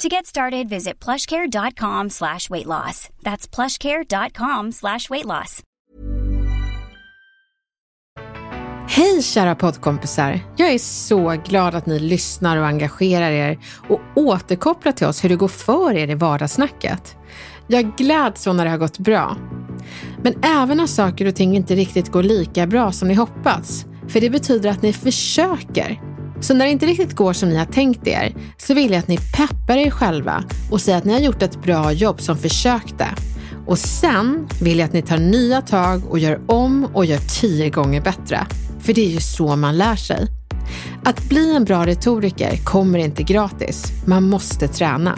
To get started, visit plushcare.com slash weight loss. That's plushcare.com slash weight loss. Hej kära poddkompisar! Jag är så glad att ni lyssnar och engagerar er och återkopplar till oss hur det går för er i vardagssnacket. Jag gläds så när det har gått bra. Men även när saker och ting inte riktigt går lika bra som ni hoppats, för det betyder att ni försöker. Så när det inte riktigt går som ni har tänkt er, så vill jag att ni peppar er själva och säger att ni har gjort ett bra jobb som försökte. Och sen vill jag att ni tar nya tag och gör om och gör tio gånger bättre. För det är ju så man lär sig. Att bli en bra retoriker kommer inte gratis. Man måste träna.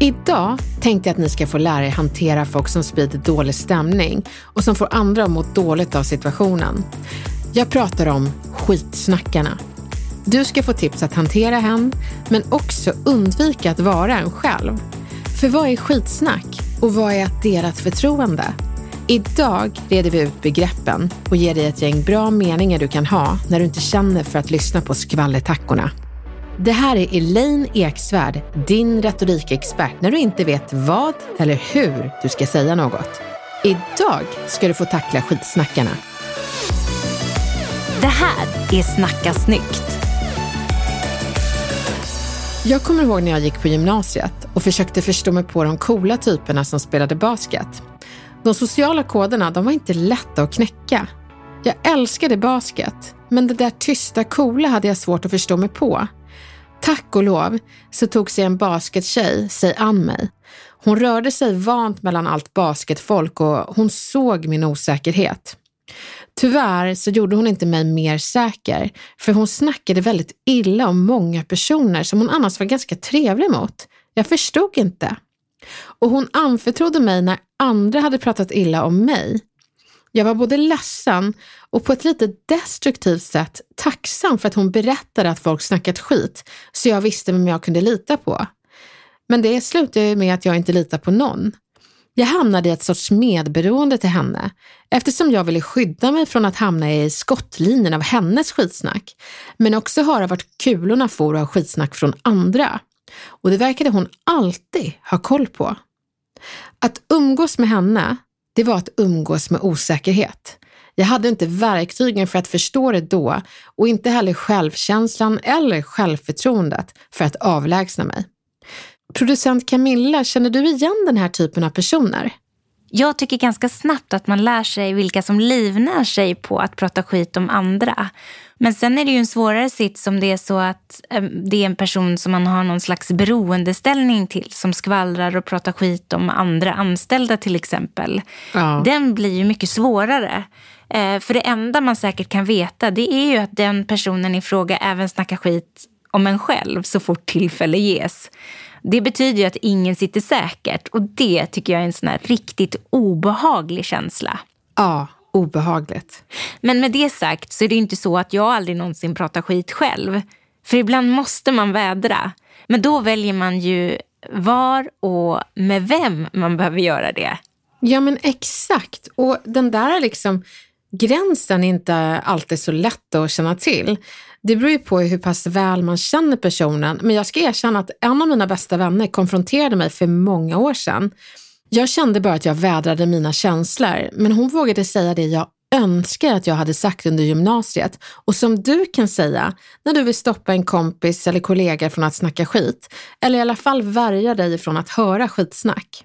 Idag tänkte jag att ni ska få lära er hantera folk som sprider dålig stämning och som får andra att må dåligt av situationen. Jag pratar om skitsnackarna. Du ska få tips att hantera hen, men också undvika att vara en själv. För vad är skitsnack och vad är att dela ett förtroende? Idag reder vi ut begreppen och ger dig ett gäng bra meningar du kan ha när du inte känner för att lyssna på skvallertackorna. Det här är Elaine Eksvärd, din retorikexpert när du inte vet vad eller hur du ska säga något. Idag ska du få tackla skitsnackarna. Det här är Snacka snyggt. Jag kommer ihåg när jag gick på gymnasiet och försökte förstå mig på de coola typerna som spelade basket. De sociala koderna, de var inte lätta att knäcka. Jag älskade basket, men det där tysta coola hade jag svårt att förstå mig på. Tack och lov så tog sig en baskettjej sig an mig. Hon rörde sig vant mellan allt basketfolk och hon såg min osäkerhet. Tyvärr så gjorde hon inte mig mer säker, för hon snackade väldigt illa om många personer som hon annars var ganska trevlig mot. Jag förstod inte. Och hon anförtrodde mig när andra hade pratat illa om mig. Jag var både ledsen och på ett lite destruktivt sätt tacksam för att hon berättade att folk snackat skit, så jag visste vem jag kunde lita på. Men det slutade med att jag inte litar på någon. Jag hamnade i ett sorts medberoende till henne eftersom jag ville skydda mig från att hamna i skottlinjen av hennes skitsnack, men också höra vart kulorna for av skitsnack från andra. Och det verkade hon alltid ha koll på. Att umgås med henne, det var att umgås med osäkerhet. Jag hade inte verktygen för att förstå det då och inte heller självkänslan eller självförtroendet för att avlägsna mig. Producent Camilla, känner du igen den här typen av personer? Jag tycker ganska snabbt att man lär sig vilka som livnär sig på att prata skit om andra. Men sen är det ju en svårare sits om det är så att eh, det är en person som man har någon slags beroendeställning till som skvallrar och pratar skit om andra anställda till exempel. Ja. Den blir ju mycket svårare. Eh, för det enda man säkert kan veta det är ju att den personen i fråga även snackar skit om en själv så fort tillfälle ges. Det betyder ju att ingen sitter säkert och det tycker jag är en sån riktigt obehaglig känsla. Ja, obehagligt. Men med det sagt så är det inte så att jag aldrig någonsin pratar skit själv. För ibland måste man vädra. Men då väljer man ju var och med vem man behöver göra det. Ja men exakt. Och den där liksom gränsen är inte alltid så lätt att känna till. Det beror ju på hur pass väl man känner personen, men jag ska erkänna att en av mina bästa vänner konfronterade mig för många år sedan. Jag kände bara att jag vädrade mina känslor, men hon vågade säga det jag önskar att jag hade sagt under gymnasiet och som du kan säga när du vill stoppa en kompis eller kollega från att snacka skit, eller i alla fall värja dig från att höra skitsnack.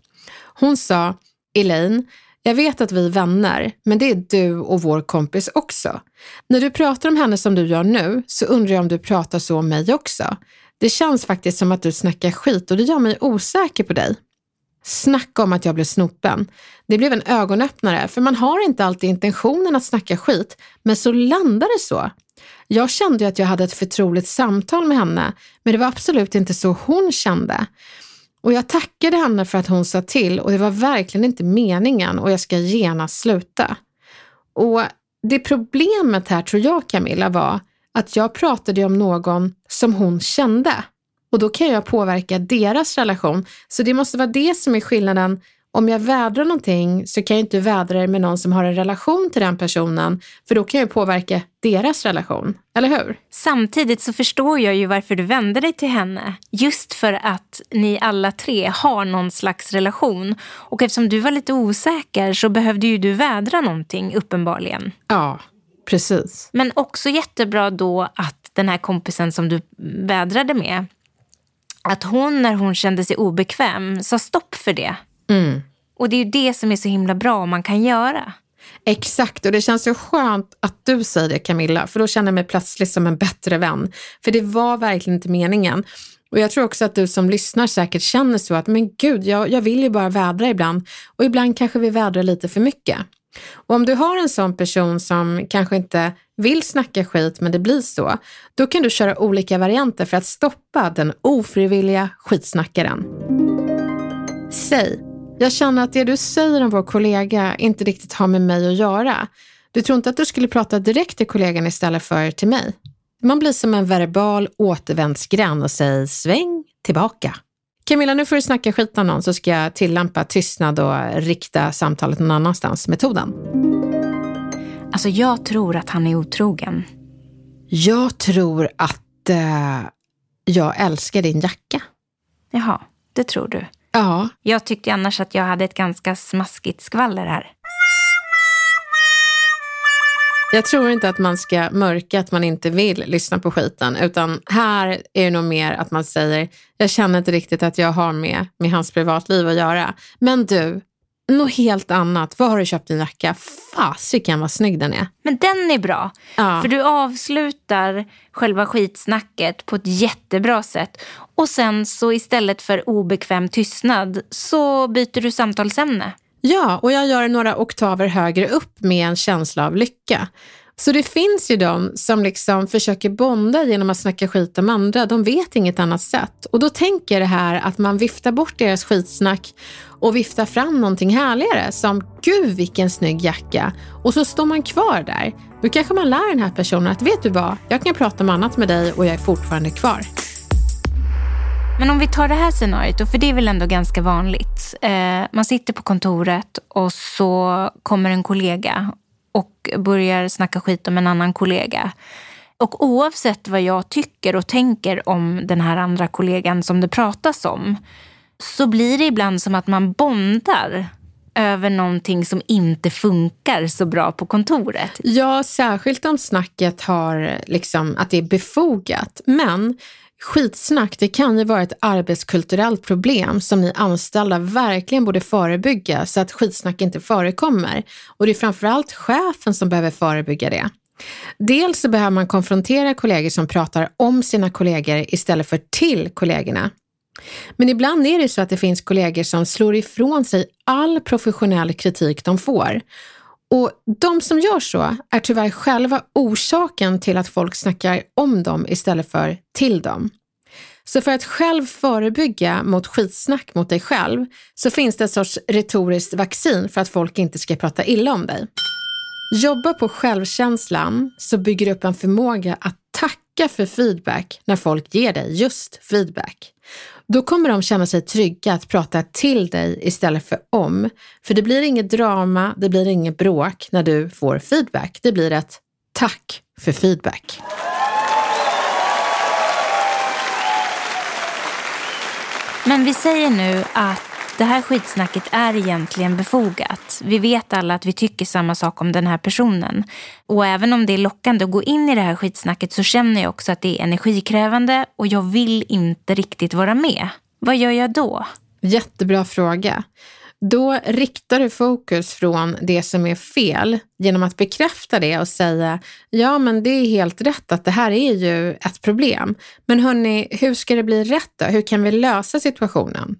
Hon sa, Elaine, jag vet att vi är vänner, men det är du och vår kompis också. När du pratar om henne som du gör nu så undrar jag om du pratar så om mig också. Det känns faktiskt som att du snackar skit och det gör mig osäker på dig. Snacka om att jag blev snopen. Det blev en ögonöppnare, för man har inte alltid intentionen att snacka skit, men så landar det så. Jag kände ju att jag hade ett förtroligt samtal med henne, men det var absolut inte så hon kände. Och jag tackade henne för att hon sa till och det var verkligen inte meningen och jag ska genast sluta. Och det problemet här tror jag Camilla var att jag pratade om någon som hon kände. Och då kan jag påverka deras relation. Så det måste vara det som är skillnaden om jag vädrar någonting så kan jag inte vädra det med någon som har en relation till den personen, för då kan jag påverka deras relation. Eller hur? Samtidigt så förstår jag ju varför du vände dig till henne. Just för att ni alla tre har någon slags relation. Och eftersom du var lite osäker så behövde ju du vädra någonting, uppenbarligen. Ja, precis. Men också jättebra då att den här kompisen som du vädrade med, att hon när hon kände sig obekväm sa stopp för det. Mm. Och det är ju det som är så himla bra om man kan göra. Exakt, och det känns så skönt att du säger det Camilla, för då känner jag mig plötsligt som en bättre vän. För det var verkligen inte meningen. Och jag tror också att du som lyssnar säkert känner så att, men gud, jag, jag vill ju bara vädra ibland. Och ibland kanske vi vädrar lite för mycket. Och om du har en sån person som kanske inte vill snacka skit, men det blir så, då kan du köra olika varianter för att stoppa den ofrivilliga skitsnackaren. Säg, jag känner att det du säger om vår kollega inte riktigt har med mig att göra. Du tror inte att du skulle prata direkt till kollegan istället för till mig? Man blir som en verbal återvändsgränd och säger sväng tillbaka. Camilla, nu får du snacka skit om någon så ska jag tillämpa tystnad och rikta samtalet någon annanstans. Metoden. Alltså jag tror att han är otrogen. Jag tror att eh, jag älskar din jacka. Jaha, det tror du. Ja. Jag tyckte annars att jag hade ett ganska smaskigt skvaller här. Jag tror inte att man ska mörka att man inte vill lyssna på skiten, utan här är det nog mer att man säger, jag känner inte riktigt att jag har med, med hans privatliv att göra. Men du, något helt annat. Var har du köpt din jacka? Fasiken vad snygg den är. Men den är bra. Ja. För du avslutar själva skitsnacket på ett jättebra sätt. Och sen så istället för obekväm tystnad så byter du samtalsämne. Ja, och jag gör några oktaver högre upp med en känsla av lycka. Så det finns ju de som liksom försöker bonda genom att snacka skit om andra. De vet inget annat sätt. Och då tänker jag det här att man viftar bort deras skitsnack och viftar fram någonting härligare som gud vilken snygg jacka. Och så står man kvar där. Då kanske man lär den här personen att vet du vad, jag kan prata om annat med dig och jag är fortfarande kvar. Men om vi tar det här scenariot, då, för det är väl ändå ganska vanligt. Eh, man sitter på kontoret och så kommer en kollega och börjar snacka skit om en annan kollega. Och oavsett vad jag tycker och tänker om den här andra kollegan som det pratas om så blir det ibland som att man bondar över någonting som inte funkar så bra på kontoret. Ja, särskilt om snacket har liksom att det är befogat. Men skitsnack, det kan ju vara ett arbetskulturellt problem som ni anställda verkligen borde förebygga så att skitsnack inte förekommer. Och det är framförallt chefen som behöver förebygga det. Dels så behöver man konfrontera kollegor som pratar om sina kollegor istället för till kollegorna. Men ibland är det så att det finns kollegor som slår ifrån sig all professionell kritik de får. Och de som gör så är tyvärr själva orsaken till att folk snackar om dem istället för till dem. Så för att själv förebygga mot skitsnack mot dig själv så finns det ett sorts retoriskt vaccin för att folk inte ska prata illa om dig. Jobba på självkänslan så bygger du upp en förmåga att tacka för feedback när folk ger dig just feedback. Då kommer de känna sig trygga att prata till dig istället för om. För det blir inget drama, det blir inget bråk när du får feedback. Det blir ett tack för feedback. Men vi säger nu att det här skitsnacket är egentligen befogat. Vi vet alla att vi tycker samma sak om den här personen. Och även om det är lockande att gå in i det här skitsnacket så känner jag också att det är energikrävande och jag vill inte riktigt vara med. Vad gör jag då? Jättebra fråga. Då riktar du fokus från det som är fel genom att bekräfta det och säga ja men det är helt rätt att det här är ju ett problem. Men hörni, hur ska det bli rätt då? Hur kan vi lösa situationen?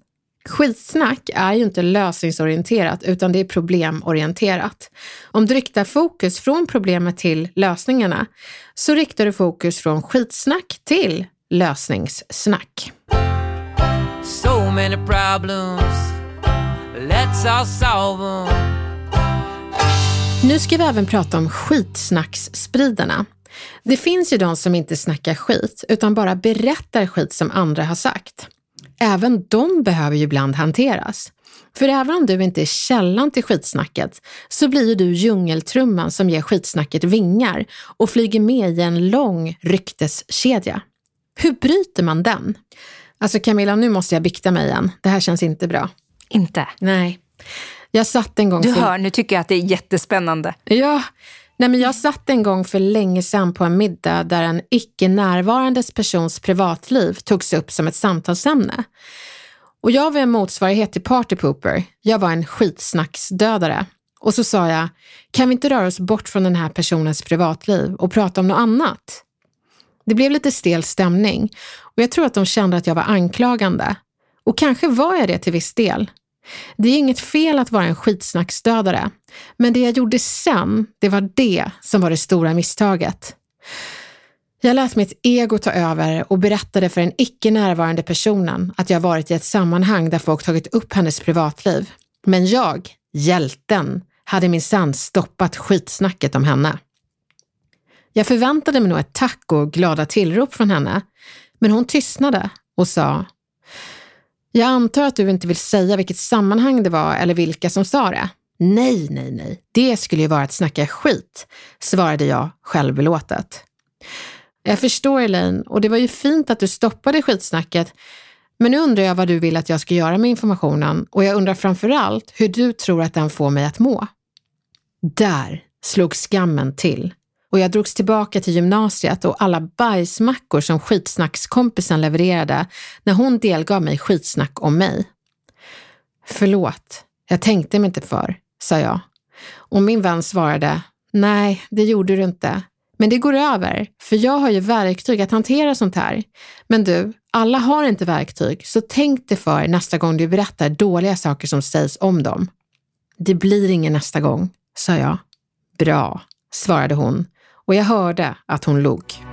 Skitsnack är ju inte lösningsorienterat utan det är problemorienterat. Om du riktar fokus från problemet till lösningarna så riktar du fokus från skitsnack till lösningssnack. So many problems, let's all solve them. Nu ska vi även prata om skitsnacksspridarna. Det finns ju de som inte snackar skit utan bara berättar skit som andra har sagt även de behöver ju ibland hanteras. För även om du inte är källan till skitsnacket så blir ju du djungeltrumman som ger skitsnacket vingar och flyger med i en lång rykteskedja. Hur bryter man den? Alltså Camilla, nu måste jag bikta mig igen. Det här känns inte bra. Inte? Nej. Jag satt en gång... Du hör, nu tycker jag att det är jättespännande. Ja, Nej, men jag satt en gång för länge sedan på en middag där en icke närvarandes persons privatliv togs upp som ett samtalsämne. Och jag var en motsvarighet till Party Pooper. Jag var en skitsnacksdödare. Och så sa jag, kan vi inte röra oss bort från den här personens privatliv och prata om något annat? Det blev lite stel stämning och jag tror att de kände att jag var anklagande. Och kanske var jag det till viss del. Det är inget fel att vara en skitsnacksdödare, men det jag gjorde sen, det var det som var det stora misstaget. Jag lät mitt ego ta över och berättade för den icke närvarande personen att jag varit i ett sammanhang där folk tagit upp hennes privatliv. Men jag, hjälten, hade minsann stoppat skitsnacket om henne. Jag förväntade mig nog ett tack och glada tillrop från henne, men hon tystnade och sa jag antar att du inte vill säga vilket sammanhang det var eller vilka som sa det. Nej, nej, nej. Det skulle ju vara att snacka skit, svarade jag självbelåtet. Jag förstår Elaine och det var ju fint att du stoppade skitsnacket. Men nu undrar jag vad du vill att jag ska göra med informationen och jag undrar framförallt hur du tror att den får mig att må. Där slog skammen till och jag drogs tillbaka till gymnasiet och alla bajsmackor som skitsnackskompisen levererade när hon delgav mig skitsnack om mig. Förlåt, jag tänkte mig inte för, sa jag. Och min vän svarade, nej, det gjorde du inte. Men det går över, för jag har ju verktyg att hantera sånt här. Men du, alla har inte verktyg, så tänk dig för nästa gång du berättar dåliga saker som sägs om dem. Det blir ingen nästa gång, sa jag. Bra, svarade hon och jag hörde att hon log.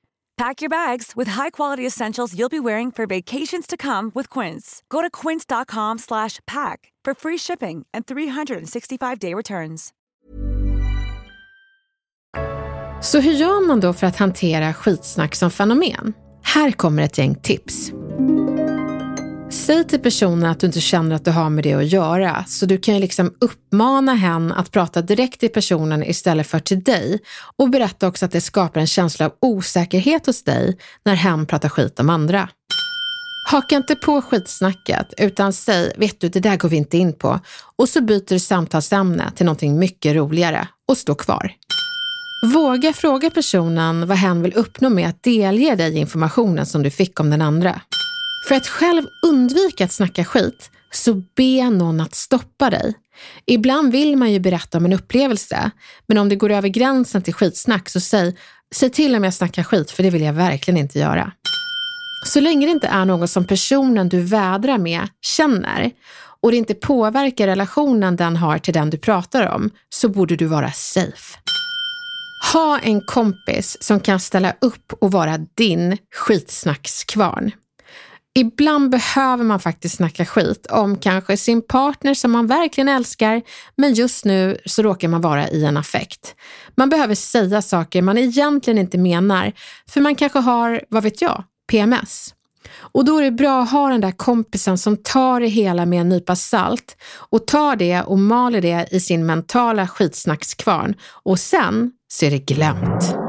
Pack your bags with high-quality essentials you'll be wearing for vacations to come with Quince. Go to quince.com/pack for free shipping and 365-day returns. Så hur gör man då för att hantera skitsnack som fenomen? Här kommer ett gäng tips. Säg till personen att du inte känner att du har med det att göra, så du kan ju liksom uppmana henne att prata direkt till personen istället för till dig och berätta också att det skapar en känsla av osäkerhet hos dig när hen pratar skit om andra. Haka inte på skitsnacket utan säg, vet du, det där går vi inte in på och så byter du samtalsämne till någonting mycket roligare och stå kvar. Våga fråga personen vad hen vill uppnå med att delge dig informationen som du fick om den andra. För att själv undvika att snacka skit, så be någon att stoppa dig. Ibland vill man ju berätta om en upplevelse, men om det går över gränsen till skitsnack så säg, säg till om jag snackar skit för det vill jag verkligen inte göra. Så länge det inte är någon som personen du vädrar med känner och det inte påverkar relationen den har till den du pratar om så borde du vara safe. Ha en kompis som kan ställa upp och vara din skitsnackskvarn. Ibland behöver man faktiskt snacka skit om kanske sin partner som man verkligen älskar, men just nu så råkar man vara i en affekt. Man behöver säga saker man egentligen inte menar, för man kanske har, vad vet jag, PMS. Och då är det bra att ha den där kompisen som tar det hela med en nypa salt och tar det och maler det i sin mentala skitsnackskvarn och sen så är det glömt.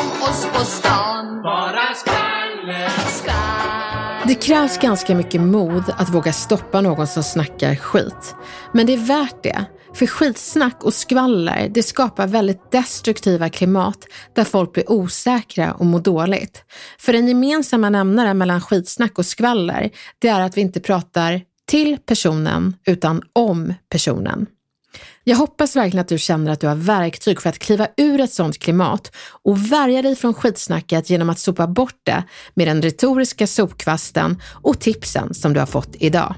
Om oss på stan. Bara skvaller, skvaller. Det krävs ganska mycket mod att våga stoppa någon som snackar skit. Men det är värt det. För skitsnack och skvaller, det skapar väldigt destruktiva klimat där folk blir osäkra och mår dåligt. För den gemensamma nämnaren mellan skitsnack och skvaller, det är att vi inte pratar till personen utan om personen. Jag hoppas verkligen att du känner att du har verktyg för att kliva ur ett sånt klimat och värja dig från skitsnacket genom att sopa bort det med den retoriska sopkvasten och tipsen som du har fått idag.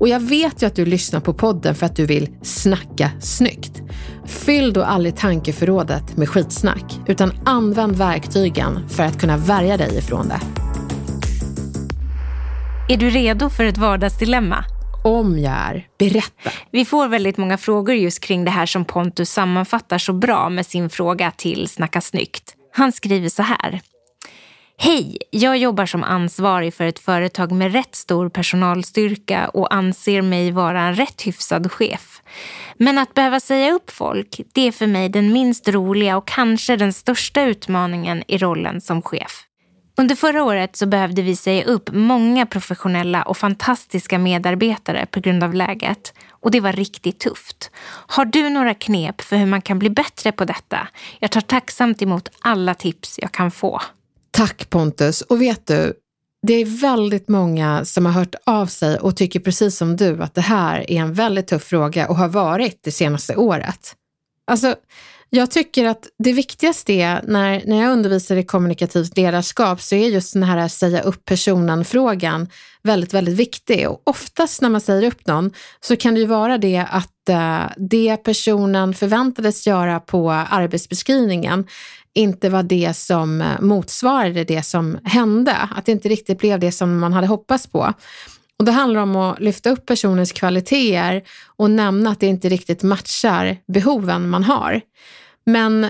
Och jag vet ju att du lyssnar på podden för att du vill snacka snyggt. Fyll då aldrig tankeförrådet med skitsnack, utan använd verktygen för att kunna värja dig ifrån det. Är du redo för ett vardagsdilemma? Om jag är, berätta. Vi får väldigt många frågor just kring det här som Pontus sammanfattar så bra med sin fråga till Snacka snyggt. Han skriver så här. Hej, jag jobbar som ansvarig för ett företag med rätt stor personalstyrka och anser mig vara en rätt hyfsad chef. Men att behöva säga upp folk, det är för mig den minst roliga och kanske den största utmaningen i rollen som chef. Under förra året så behövde vi säga upp många professionella och fantastiska medarbetare på grund av läget. Och det var riktigt tufft. Har du några knep för hur man kan bli bättre på detta? Jag tar tacksamt emot alla tips jag kan få. Tack Pontus. Och vet du, det är väldigt många som har hört av sig och tycker precis som du att det här är en väldigt tuff fråga och har varit det senaste året. Alltså, jag tycker att det viktigaste är när, när jag undervisar i kommunikativt ledarskap så är just den här säga upp personen-frågan väldigt, väldigt viktig. Och oftast när man säger upp någon så kan det ju vara det att uh, det personen förväntades göra på arbetsbeskrivningen inte var det som eh, motsvarade det som hände. Att det inte riktigt blev det som man hade hoppats på. Och Det handlar om att lyfta upp personens kvaliteter och nämna att det inte riktigt matchar behoven man har. Men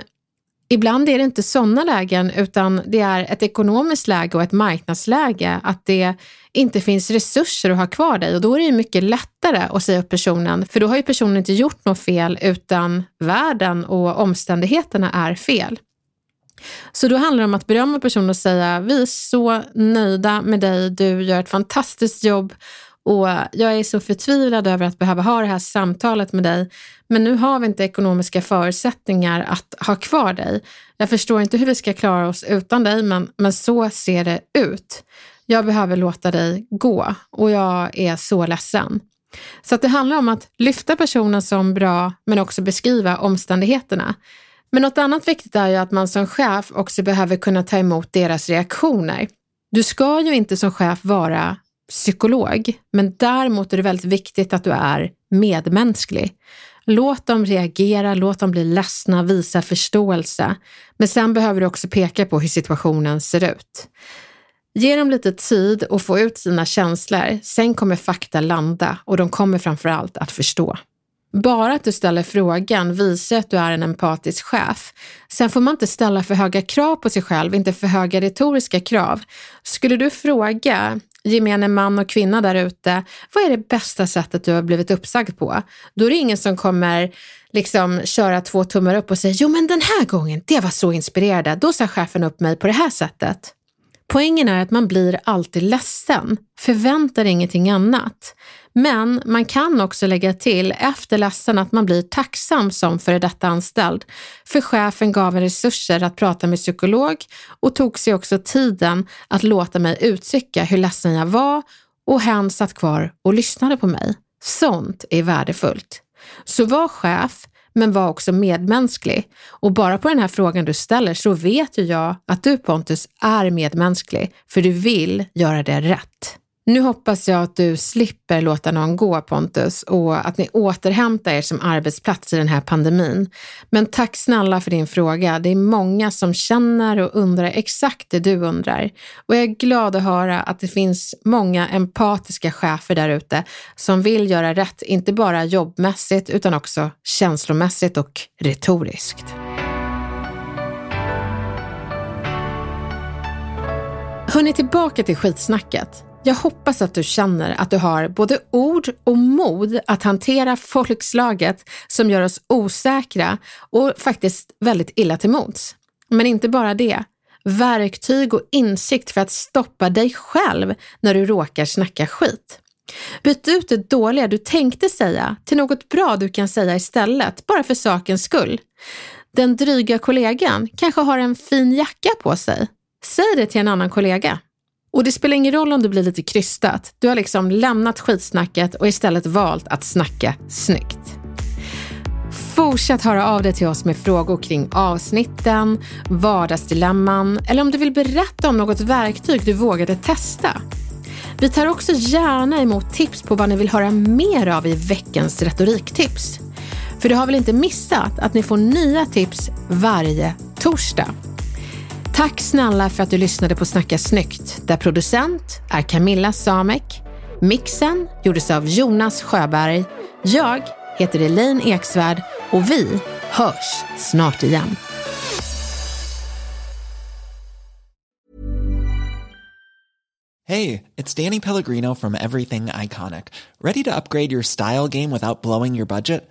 ibland är det inte sådana lägen utan det är ett ekonomiskt läge och ett marknadsläge. Att det inte finns resurser att ha kvar dig och då är det mycket lättare att säga upp personen för då har ju personen inte gjort något fel utan världen och omständigheterna är fel. Så då handlar det om att berömma personen och säga vi är så nöjda med dig, du gör ett fantastiskt jobb och jag är så förtvivlad över att behöva ha det här samtalet med dig. Men nu har vi inte ekonomiska förutsättningar att ha kvar dig. Jag förstår inte hur vi ska klara oss utan dig, men, men så ser det ut. Jag behöver låta dig gå och jag är så ledsen. Så att det handlar om att lyfta personen som bra, men också beskriva omständigheterna. Men något annat viktigt är ju att man som chef också behöver kunna ta emot deras reaktioner. Du ska ju inte som chef vara psykolog, men däremot är det väldigt viktigt att du är medmänsklig. Låt dem reagera, låt dem bli ledsna, visa förståelse. Men sen behöver du också peka på hur situationen ser ut. Ge dem lite tid att få ut sina känslor, sen kommer fakta landa och de kommer framförallt att förstå. Bara att du ställer frågan visar att du är en empatisk chef. Sen får man inte ställa för höga krav på sig själv, inte för höga retoriska krav. Skulle du fråga gemene man och kvinna där ute, vad är det bästa sättet du har blivit uppsagd på? Då är det ingen som kommer liksom köra två tummar upp och säga, jo men den här gången, det var så inspirerande, då sa chefen upp mig på det här sättet. Poängen är att man blir alltid ledsen, förväntar ingenting annat. Men man kan också lägga till efter ledsen att man blir tacksam som före detta anställd. För chefen gav en resurser att prata med psykolog och tog sig också tiden att låta mig uttrycka hur ledsen jag var och hen satt kvar och lyssnade på mig. Sånt är värdefullt. Så var chef, men var också medmänsklig. Och bara på den här frågan du ställer så vet ju jag att du Pontus är medmänsklig, för du vill göra det rätt. Nu hoppas jag att du slipper låta någon gå Pontus och att ni återhämtar er som arbetsplats i den här pandemin. Men tack snälla för din fråga. Det är många som känner och undrar exakt det du undrar. Och jag är glad att höra att det finns många empatiska chefer där ute som vill göra rätt, inte bara jobbmässigt utan också känslomässigt och retoriskt. Hörni, tillbaka till skitsnacket. Jag hoppas att du känner att du har både ord och mod att hantera folkslaget som gör oss osäkra och faktiskt väldigt illa till mods. Men inte bara det. Verktyg och insikt för att stoppa dig själv när du råkar snacka skit. Byt ut det dåliga du tänkte säga till något bra du kan säga istället, bara för sakens skull. Den dryga kollegan kanske har en fin jacka på sig. Säg det till en annan kollega. Och det spelar ingen roll om det blir lite krystat. Du har liksom lämnat skitsnacket och istället valt att snacka snyggt. Fortsätt höra av dig till oss med frågor kring avsnitten, vardagsdilemman eller om du vill berätta om något verktyg du vågade testa. Vi tar också gärna emot tips på vad ni vill höra mer av i veckans retoriktips. För du har väl inte missat att ni får nya tips varje torsdag? Tack snälla för att du lyssnade på Snacka snyggt, där producent är Camilla Samek. Mixen gjordes av Jonas Sjöberg. Jag heter Elaine Eksvärd och vi hörs snart igen. Hej, det är Danny Pellegrino from Everything Iconic. Ready to upgrade your style game without blowing your budget?